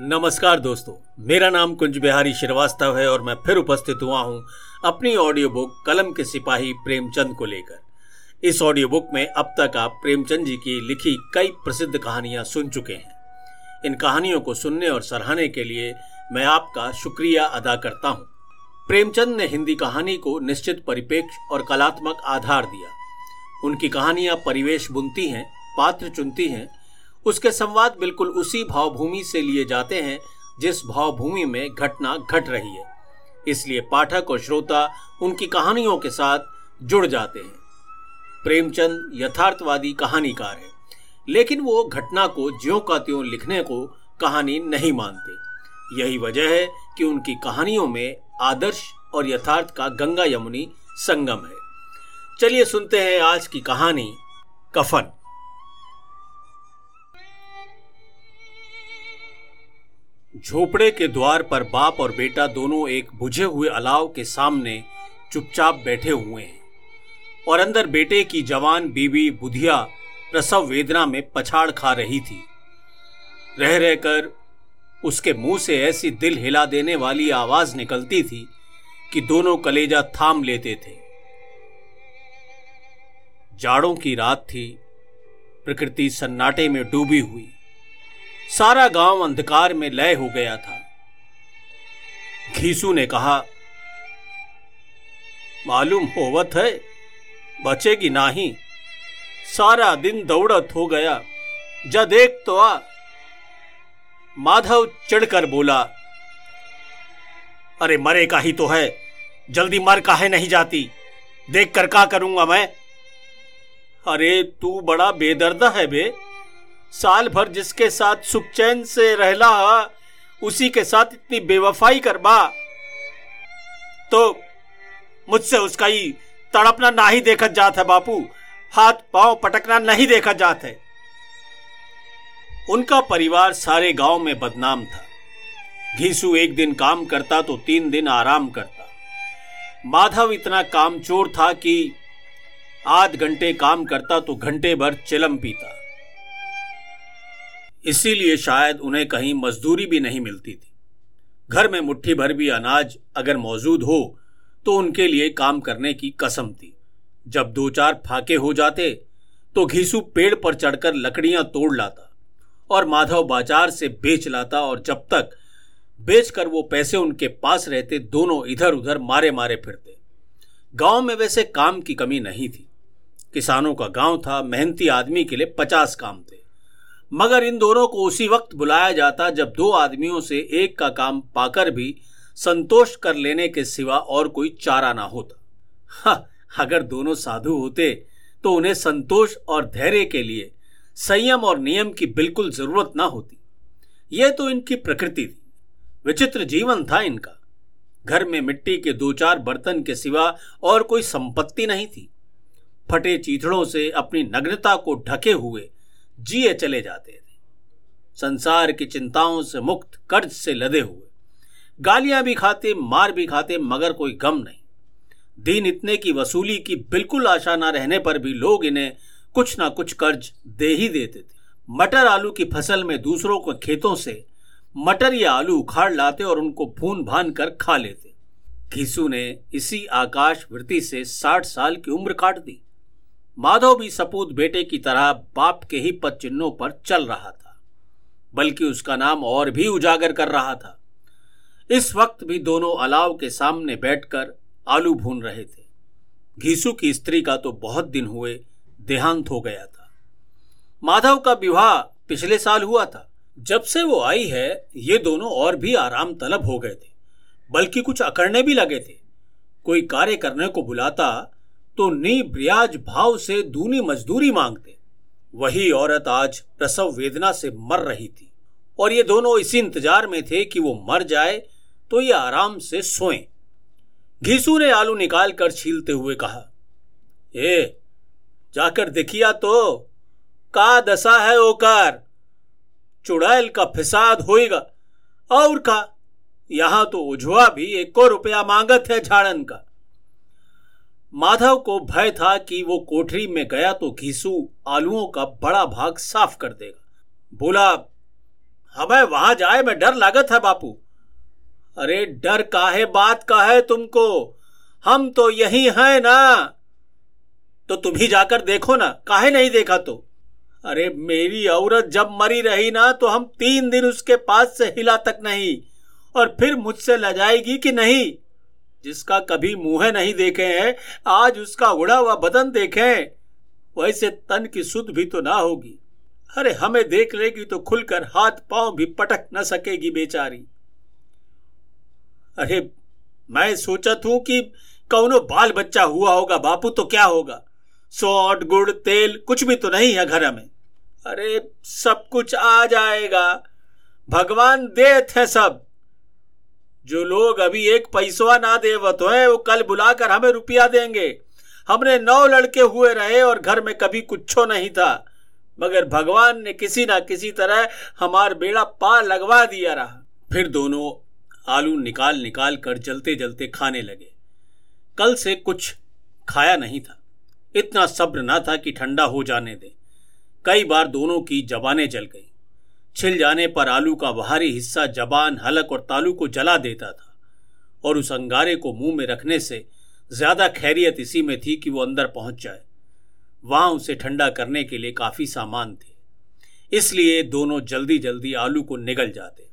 नमस्कार दोस्तों, मेरा नाम कुंज बिहारी श्रीवास्तव है और मैं फिर उपस्थित हुआ हूँ अपनी ऑडियो बुक कलम के सिपाही प्रेमचंद को लेकर। इस ऑडियो बुक में अब तक आप प्रेमचंद जी की लिखी कई प्रसिद्ध कहानियाँ सुन चुके हैं। इन कहानियों को सुनने और सराहने के लिए मैं आपका शुक्रिया अदा करता हूँ। प्रेमचंद ने हिंदी कहानी को निश्चित परिपेक्ष और कलात्मक आधार दिया। उनकी कहानियाँ परिवेश बुनती हैं, पात्र चुनती हैं उसके संवाद बिल्कुल उसी भावभूमि से लिए जाते हैं, जिस भावभूमि में घटना घट रही है। इसलिए पाठक और श्रोता उनकी कहानियों के साथ जुड़ जाते हैं। प्रेमचंद यथार्थवादी कहानीकार है, लेकिन वो घटना को ज्यो का त्यों लिखने को कहानी नहीं मानते। यही वजह है कि उनकी कहानियों में आदर्श और यथार्थ का गंगा यमुनी संगम है। चलिए सुनते हैं आज की कहानी कफन। झोपड़े के द्वार पर बाप और बेटा दोनों एक बुझे हुए अलाव के सामने चुपचाप बैठे हुए हैं और अंदर बेटे की जवान बीवी बुधिया प्रसव वेदना में पछाड़ खा रही थी। रह रहकर उसके मुँह से ऐसी दिल हिला देने वाली आवाज़ निकलती थी कि दोनों कलेजा थाम लेते थे। जाड़ों की रात थी, प्रकृति सन्नाटे में डूबी हुई। सारा गाँव अंधकार में लय हो गया था। घीसू ने कहा, मालूम होवत है, बचेगी नाही। सारा दिन दौड़त हो गया। जा देख तो आ। माधव चिढ़कर बोला, अरे मरे का ही तो है, जल्दी मर काहे नहीं जाती? देख कर का करूँगा मैं? अरे तू बड़ा बेदर्द है बे साल भर जिसके साथ सुख चैन से रहला, उसी के साथ इतनी बेवफाई करबा। तो मुझसे उसका ही तड़पना ना ही देखा जात है बापू। हाथ पाँव पटकना नहीं देखा जात है। उनका परिवार सारे गाँव में बदनाम था। घीसू एक दिन काम करता तो तीन दिन आराम करता। माधव इतना कामचोर था कि आध घंटे काम करता तो घंटे भर चिलम पीता। इसीलिए शायद उन्हें कहीं मजदूरी भी नहीं मिलती थी। घर में मुट्ठी भर भी अनाज अगर मौजूद हो तो उनके लिए काम करने की कसम थी। जब दो चार फाके हो जाते तो घीसू पेड़ पर चढ़कर लकड़ियाँ तोड़ लाता और माधव बाज़ार से बेच लाता और जब तक बेचकर वो पैसे उनके पास रहते, दोनों इधर उधर मारे मारे फिरते। गाँव में वैसे काम की कमी नहीं थी। किसानों का गाँव था, मेहनती आदमी के लिए पचास काम थे। मगर इन दोनों को उसी वक्त बुलाया जाता जब दो आदमियों से एक का काम पाकर भी संतोष कर लेने के सिवा और कोई चारा ना होता। हाँ, अगर दोनों साधु होते तो उन्हें संतोष और धैर्य के लिए संयम और नियम की बिल्कुल ज़रूरत ना होती। यह तो इनकी प्रकृति थी। विचित्र जीवन था इनका। घर में मिट्टी के दो चार बर्तन के सिवा और कोई संपत्ति नहीं थी। फटे चीथड़ों से अपनी नग्नता को ढके हुए जिए चले जाते थे। संसार की चिंताओं से मुक्त कर्ज से लदे हुए। गालियाँ भी खाते, मार भी खाते, मगर कोई गम नहीं। दिन इतने की वसूली की बिल्कुल आशा न रहने पर भी लोग इन्हें कुछ ना कुछ कर्ज दे ही देते थे। मटर आलू की फ़सल में दूसरों को खेतों से मटर या आलू उखाड़ लाते और उनको भून भान कर खा लेते। घीसू ने इसी आकाश वृत्ति से साठ साल की उम्र काट दी। माधव भी सपूत बेटे की तरह बाप के ही पद चिन्हों पर चल रहा था, बल्कि उसका नाम और भी उजागर कर रहा था। इस वक्त भी दोनों अलाव के सामने बैठकर आलू भून रहे थे। घीसू की स्त्री का तो बहुत दिन हुए देहांत हो गया था। माधव का विवाह पिछले साल हुआ था। जब से वो आई है, ये दोनों और भी आराम तलब हो गए थे, बल्कि कुछ अकड़ने भी लगे थे। कोई कार्य करने को बुलाता तो नी ब्रियाज भाव से दूनी मजदूरी मांगते। वही औरत आज प्रसव वेदना से मर रही थी। और ये दोनों इसी इंतज़ार में थे कि वो मर जाए तो ये आराम से सोएँ। घीसू ने आलू निकाल कर छीलते हुए कहा, ए, जाकर देखिया तो का दशा है ओकार? चुड़ैल का फिसाद होएगा। और का, यहाँ तो उझवा भी एक रुपया मांगत है झाड़न का। माधव को भय था कि वो कोठरी में गया तो घीसू आलुओं का बड़ा भाग साफ़ कर देगा। बोला, हमें वहाँ जाए में डर लागत है बापू। अरे, डर काहे बात का है तुमको? हम तो यही हैं ना। तो तुम ही जाकर देखो ना, काहे नहीं देखा तो? अरे, मेरी औरत जब मरी रही ना तो हम तीन दिन उसके पास से हिला तक नहीं, और फिर मुझसे लजाएगी कि नहीं? जिसका कभी मुँह नहीं देखे हैं, आज उसका उड़ा हुआ बदन देखे वैसे तन की सुध भी तो ना होगी। अरे हमें देख लेगी तो खुलकर हाथ पाँव भी पटक न सकेगी बेचारी। अरे मैं सोचा हूँ कि कौनो बाल बच्चा हुआ होगा, बापू तो क्या होगा? सौट गुड़, तेल, कुछ भी तो नहीं है घर में। अरे सब कुछ आ जाएगा। भगवान देत है सब। जो लोग अभी एक पैसवा ना देवत है, वो कल बुलाकर हमें रुपया देंगे। हमने नौ लड़के हुए रहे और घर में कभी कुछ नहीं था। मगर भगवान ने किसी ना किसी तरह हमार बेड़ा पार लगवा दिया रहा। फिर दोनों आलू निकाल निकाल कर जलते जलते खाने लगे। कल से कुछ खाया नहीं था। इतना सब्र ना था कि ठंडा हो जाने दे। कई बार दोनों की जबानें जल गई। छिल जाने पर आलू का बाहरी हिस्सा जबान, हलक और तालू को जला देता था और उस अंगारे को मुँह में रखने से ज़्यादा खैरियत इसी में थी कि वो अंदर पहुँच जाए। वहाँ उसे ठंडा करने के लिए काफ़ी सामान थे। इसलिए दोनों जल्दी जल्दी आलू को निगल जाते।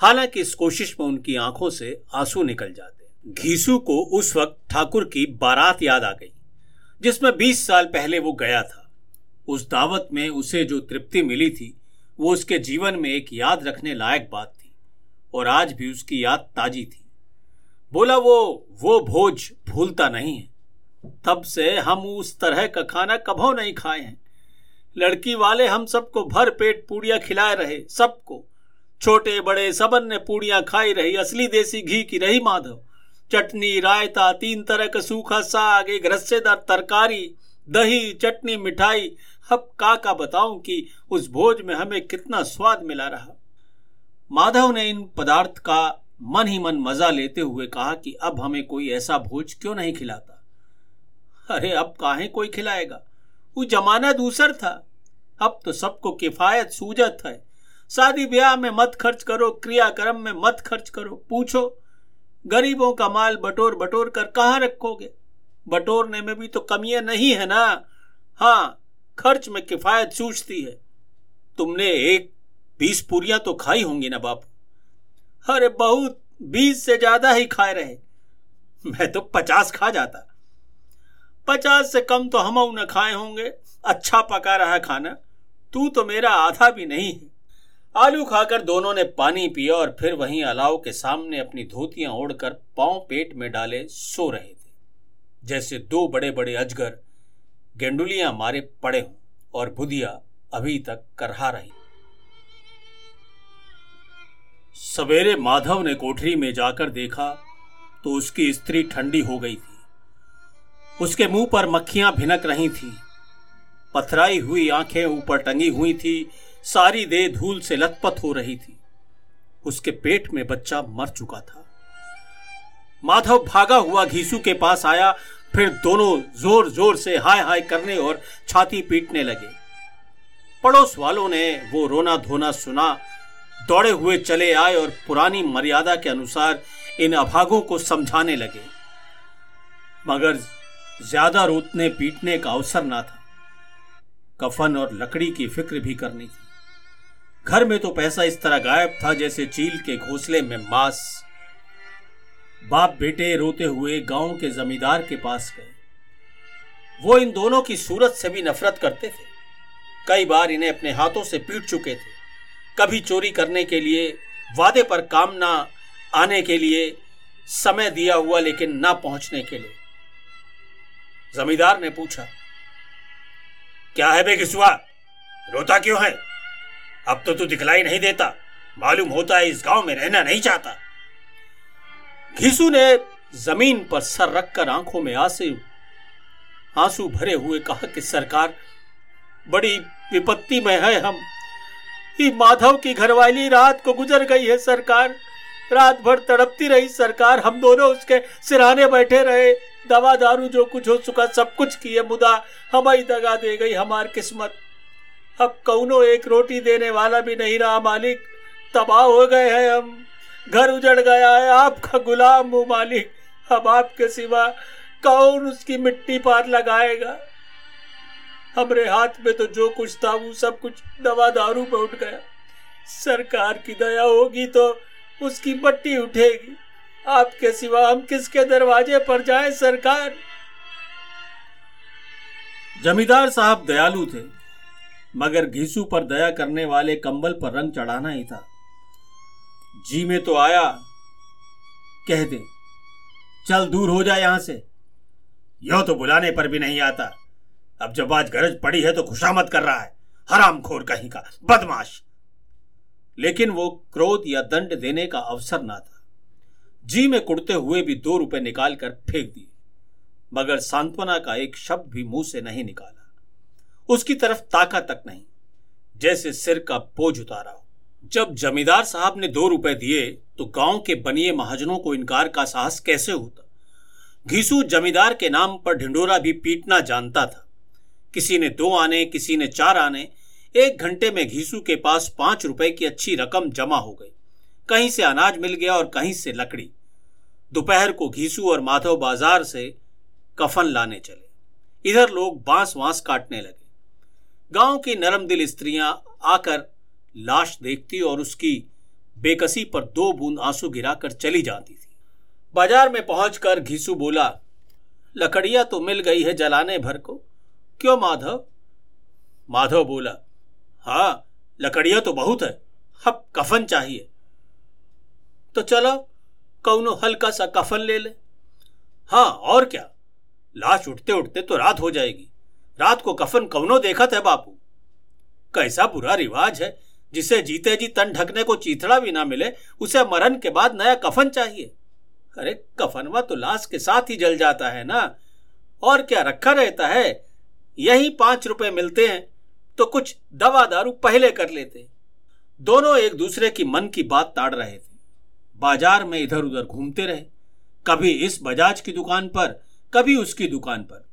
हालाँकि इस कोशिश में उनकी आँखों से आँसू निकल जाते। घीसू को उस वक्त ठाकुर की बारात याद आ गई, जिसमें बीस साल पहले वो गया था। उस दावत में उसे जो तृप्ति मिली थी वो उसके जीवन में एक याद रखने लायक बात थी, और आज भी उसकी याद ताजी थी। बोला, वो वो भोज भूलता नहीं है। तब से हम उस तरह का खाना कभो नहीं खाए हैं। लड़की वाले हम सबको भर पेट पूड़ियाँ खिलाए रहे, सबको। छोटे, बड़े सबन ने पूड़ियाँ खाई रही, असली देसी घी की रही माधव। चटनी, रायता, तीन तरह का सूखा साग, एक रस्सेदार तरकारी, दही, चटनी, मिठाई अब का का बताऊँ कि उस भोज में हमें कितना स्वाद मिला रहा। माधव ने इन पदार्थ का मन ही मन मज़ा लेते हुए कहा कि अब हमें कोई ऐसा भोज क्यों नहीं खिलाता? अरे, अब काहे कोई खिलाएगा? वो जमाना दूसर था। अब तो सबको किफायत, सूजत है। शादी ब्याह में मत खर्च करो, क्रियाक्रम में मत खर्च करो। पूछो, गरीबों का माल बटोर बटोर कर कहा रखोगे? बटोरने में भी तो कमियाँ नहीं है ना? हाँ खर्च में किफायत सूझती है। तुमने एक बीस पूरियाँ तो खाई होंगी ना बापू। अरे बहुत, बीस से ज़्यादा ही खाए रहे। मैं तो पचास खा जाता। पचास से कम तो हम न खाए होंगे। अच्छा पका रहा खाना। तू तो मेरा आधा भी नहीं है। आलू खाकर दोनों ने पानी पिया और फिर वहीं अलाव के सामने अपनी धोतियाँ ओढ़कर पाँव पेट में डाले सो रहे थे। जैसे दो बड़े बड़े अजगर गेंडुलियाँ मारे पड़े हों और बुधिया अभी तक करहा रही। सवेरे माधव ने कोठरी में जाकर देखा तो उसकी स्त्री ठंडी हो गई थी। उसके मुँह पर मक्खियाँ भिनक रही थी। पथराई हुई आँखें ऊपर टंगी हुई थी। सारी देह धूल से लथपथ हो रही थी। उसके पेट में बच्चा मर चुका था। माधव भागा हुआ घीसू के पास आया फिर दोनों ज़ोर ज़ोर से हाय हाय करने और छाती पीटने लगे। पड़ोस वालों ने वो रोना धोना सुना, दौड़े हुए चले आए और पुरानी मर्यादा के अनुसार इन अभागों को समझाने लगे। मगर ज़्यादा रोतने पीटने का अवसर ना था। कफन और लकड़ी की फ़िक्र भी करनी थी। घर में तो पैसा इस तरह गायब था जैसे चील के घोंसले में मांस बाप बेटे रोते हुए गाँव के जमींदार के पास गए। वो इन दोनों की सूरत से भी नफरत करते थे। कई बार इन्हें अपने हाथों से पीट चुके थे। कभी चोरी करने के लिए, वादे पर काम ना आने के लिए समय दिया हुआ लेकिन ना पहुँचने के लिए। जमींदार ने पूछा, क्या है बे किसुआ रोता क्यों है? अब तो तू दिखलाई नहीं देता। मालूम होता है इस गाँव में रहना नहीं चाहता। घिसू ने ज़मीन पर सर रखकर आँखों में आँसू आँसू भरे हुए कहा कि, सरकार, बड़ी विपत्ति में है हम। ही माधव की घरवाली रात को गुजर गई है, सरकार। रात भर तड़पती रही, सरकार। हम दोनों उसके सिराने बैठे रहे। दवा दारू जो कुछ हो चुका, सब कुछ किए मुदा, हमारी दगा दे गई हमार किस्मत। अब कौनो एक रोटी देने वाला भी नहीं रहा, मालिक। तबाह हो गए हैं हम। घर उजड़ गया है, आपका गुलाम हूँ मालिक। अब आपके सिवा कौन उसकी मिट्टी पार लगाएगा? हमारे हाथ में तो जो कुछ था, वो सब कुछ दवा दारू पे उठ गया। सरकार की दया होगी तो उसकी मट्टी उठेगी। आपके सिवा हम किसके दरवाजे पर जाए, सरकार? जमींदार साहब दयालु थे, मगर घीसू पर दया करने वाले कंबल पर रंग चढ़ाना ही था। जी में तो आया। कह दे, चल दूर हो जाए यहाँ से। यो तो बुलाने पर भी नहीं आता। अब जब आज गरज पड़ी है तो खुशामद कर रहा है। हराम खोर कहीं का, बदमाश। लेकिन वो क्रोध या दंड देने का अवसर ना था। जी में कुड़ते हुए भी दो रुपए निकालकर फेंक दिए। मगर सांत्वना का एक शब्द भी मुँह से नहीं निकाला। उसकी तरफ़ ताका तक नहीं, जैसे सिर का बोझ उतारा हो। जब जमींदार साहब ने दो रुपए दिए तो गाँव के बनिए महाजनों को इनकार का साहस कैसे होता? घीसू जमींदार के नाम पर ढिंडोरा भी पीटना जानता था। किसी ने दो आने, किसी ने चार आने, एक घंटे में घीसू के पास पाँच रुपए की अच्छी रकम जमा हो गई। कहीं से अनाज मिल गया और कहीं से लकड़ी। दोपहर को घीसू और माधव बाज़ार से कफन लाने चले। इधर लोग बाँस वांस काटने लगे। गाँव की नरम दिल स्त्रियाँ आकर लाश देखती और उसकी बेकसी पर दो बूंद आँसू गिराकर चली जाती थी। बाज़ार में पहुंचकर घीसू बोला, लकड़िया तो मिल गई है जलाने भर को। क्यों माधव? माधव बोला हाँ लकड़िया तो बहुत है। अब कफन चाहिए। तो चलो, कौनो हल्का सा कफन ले ले। हाँ और क्या? लाश उठते उठते तो रात हो जाएगी। रात को कफन कौनो देखत है बापू? कैसा बुरा रिवाज है। जिसे जीते जी तन ढकने को चीथड़ा भी ना मिले, उसे मरण के बाद नया कफन चाहिए। अरे कफनवा तो लाश के साथ ही जल जाता है ना। और क्या रखा रहता है? यही पाँच रुपए मिलते हैं तो कुछ दवा दारू पहले कर लेते। दोनों एक दूसरे की मन की बात ताड़ रहे थे। बाज़ार में इधर उधर घूमते रहे। कभी इस बजाज की दुकान पर, कभी उसकी दुकान पर।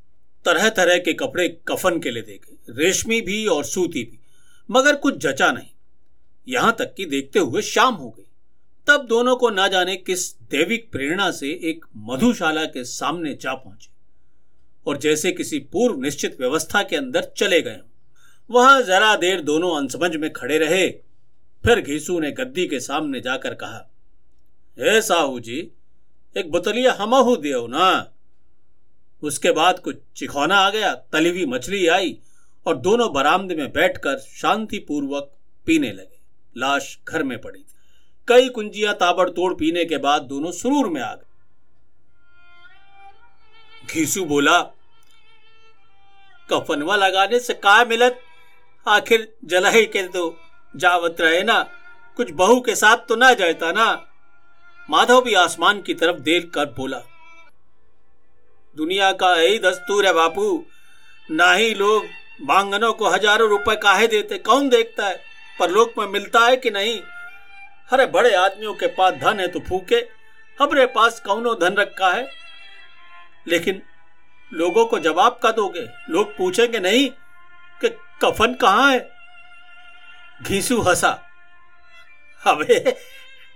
तरह तरह के कपड़े कफन के लिए देखे। रेशमी भी और सूती भी, मगर कुछ जचा नहीं। यहाँ तक कि देखते हुए शाम हो गई। तब दोनों को ना जाने किस दैविक प्रेरणा से एक मधुशाला के सामने जा पहुँचे और जैसे किसी पूर्व निश्चित व्यवस्था के अंदर चले गए वहाँ जरा देर दोनों अनसमझ में खड़े रहे। फिर घीसू ने गद्दी के सामने जाकर कहा हे साहू जी, एक बोतलिया हमहू दियो ना। उसके बाद कुछ चिखौना आ गया, तली हुई मछली आई और दोनों बरामदे में बैठकर शांतिपूर्वक पीने लगे। लाश घर में पड़ी थी। कई कुंजियाँ ताबड़तोड़ पीने के बाद दोनों सुरूर में आ गए। घीसू बोला, कफनवा लगाने से का मिलत? आखिर जलाई के तो जावत रहे ना, कुछ बहू के साथ तो ना जाता ना? माधव भी आसमान की तरफ़ देख कर बोला, दुनिया का यही दस्तूर है बापू। ना ही लोग बांगनों को हज़ारों रुपए काहे देते? कौन देखता है? पर लोग में मिलता है कि नहीं? अरे, बड़े आदमियों के पास धन है तो फूके। हमारे पास कौनो धन रखा है? लेकिन लोगों को जवाब का दोगे? लोग पूछेंगे नहीं कि कफन कहाँ है? घीसू हंसा। अबे,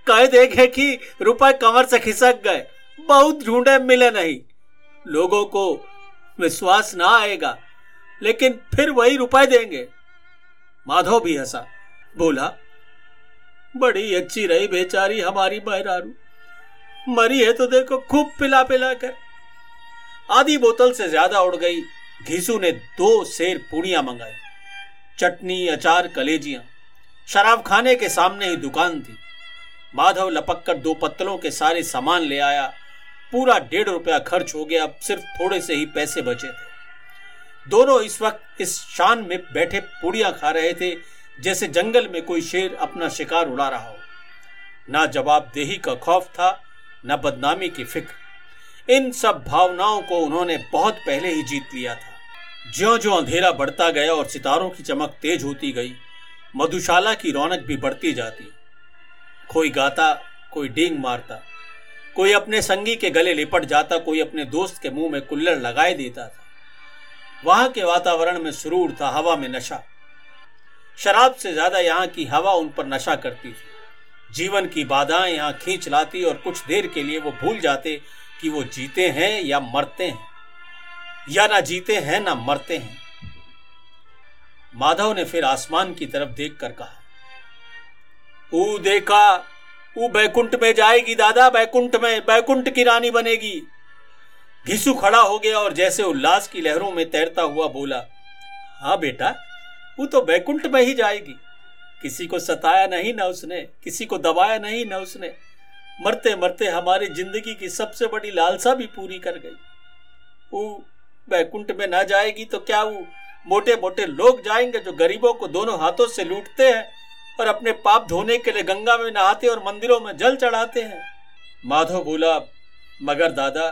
कह देखे कि रुपए कमर से खिसक गए। बहुत ढूंढे मिले नहीं। लोगों को विश्वास ना आएगा, लेकिन फिर वही रुपए देंगे। माधव भी हंसा। बोला, बड़ी अच्छी रही बेचारी हमारी बहरारू। मरी है तो देखो खूब पिला पिला कर। आधी बोतल से ज़्यादा उड़ गई। घीसू ने दो शेर पूड़ियाँ मंगाई। चटनी, अचार, कलेजियाँ। शराब खाने के सामने ही दुकान थी। माधव लपक कर दो पत्तलों के सारे सामान ले आया। पूरा डेढ़ रुपया खर्च हो गया, अब सिर्फ़ थोड़े से ही पैसे बचे थे। दोनों इस वक्त इस शान में बैठे पुड़िया खा रहे थे। जैसे जंगल में कोई शेर अपना शिकार उड़ा रहा हो। ना जवाबदेही का खौफ था, न बदनामी की फ़िक्र। इन सब भावनाओं को उन्होंने बहुत पहले ही जीत लिया था। ज्यो ज्यो अंधेरा बढ़ता गया और सितारों की चमक तेज होती गई, मधुशाला की रौनक भी बढ़ती जाती। कोई गाता, कोई डींग मारता। कोई अपने संगी के गले लिपट जाता, कोई अपने दोस्त के मुँह में कुल्लर लगाए देता था। वहाँ के वातावरण में सुरूर था, हवा में नशा। शराब से ज़्यादा यहाँ की हवा उन पर नशा करती थी। जीवन की बाधाएँ यहाँ खींच लाती और कुछ देर के लिए वो भूल जाते कि वो जीते हैं या मरते हैं। या ना जीते हैं, ना मरते हैं। माधव ने फिर आसमान की तरफ़ देखकर कहा, ऊ देखा, ऊ बैकुंठ में जाएगी दादा, बैकुंठ में, बैकुंठ की रानी बनेगी। घिसू खड़ा हो गया और जैसे उल्लास की लहरों में तैरता हुआ बोला हाँ बेटा वो तो बैकुंठ में ही जाएगी। किसी को सताया नहीं ना उसने, किसी को दबाया नहीं ना उसने। मरते मरते हमारी ज़िंदगी की सबसे बड़ी लालसा भी पूरी कर गई। वो बैकुंठ में ना जाएगी तो क्या वो मोटे मोटे लोग जाएँगे जो गरीबों को दोनों हाथों से लूटते हैं और अपने पाप धोने के लिए गंगा में नहाते और मंदिरों में जल चढ़ाते हैं? माधव बोला, मगर दादा,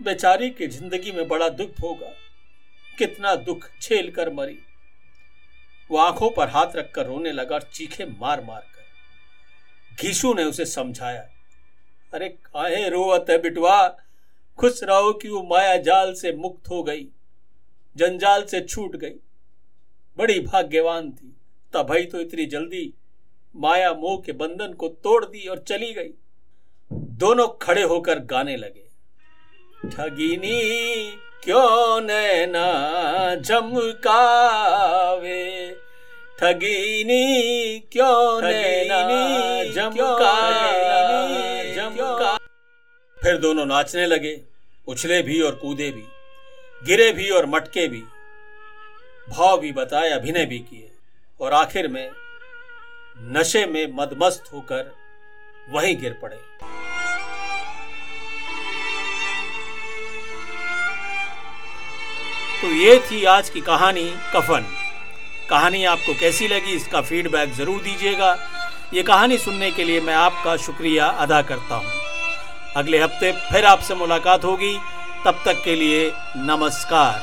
बेचारी की ज़िंदगी में बड़ा दुख होगा। कितना दुख झेल कर मरी। वो आँखों पर हाथ रखकर रोने लगा और चीखे मार मार कर। घीशु ने उसे समझाया, अरे काहे रोवत है बिटवा? खुश रहो कि वो माया जाल से मुक्त हो गई, जंजाल से छूट गई। बड़ी भाग्यवान थी, तभी तो इतनी जल्दी माया मोह के बंधन को तोड़ दी और चली गई। दोनों खड़े होकर गाने लगे, ठगिनी क्यों नैना झमकावे? ठगिनी क्यों नैना झमकावे? झमका फिर दोनों नाचने लगे उछले भी और कूदे भी गिरे भी और मटके भी। भाव भी बताए अभिनय भी किए। और आखिर में नशे में मदमस्त होकर वहीं गिर पड़े। तो ये थी आज की कहानी कफन। कहानी आपको कैसी लगी, इसका फीडबैक ज़रूर दीजिएगा। ये कहानी सुनने के लिए मैं आपका शुक्रिया अदा करता हूँ। अगले हफ़्ते फिर आपसे मुलाकात होगी। तब तक के लिए नमस्कार।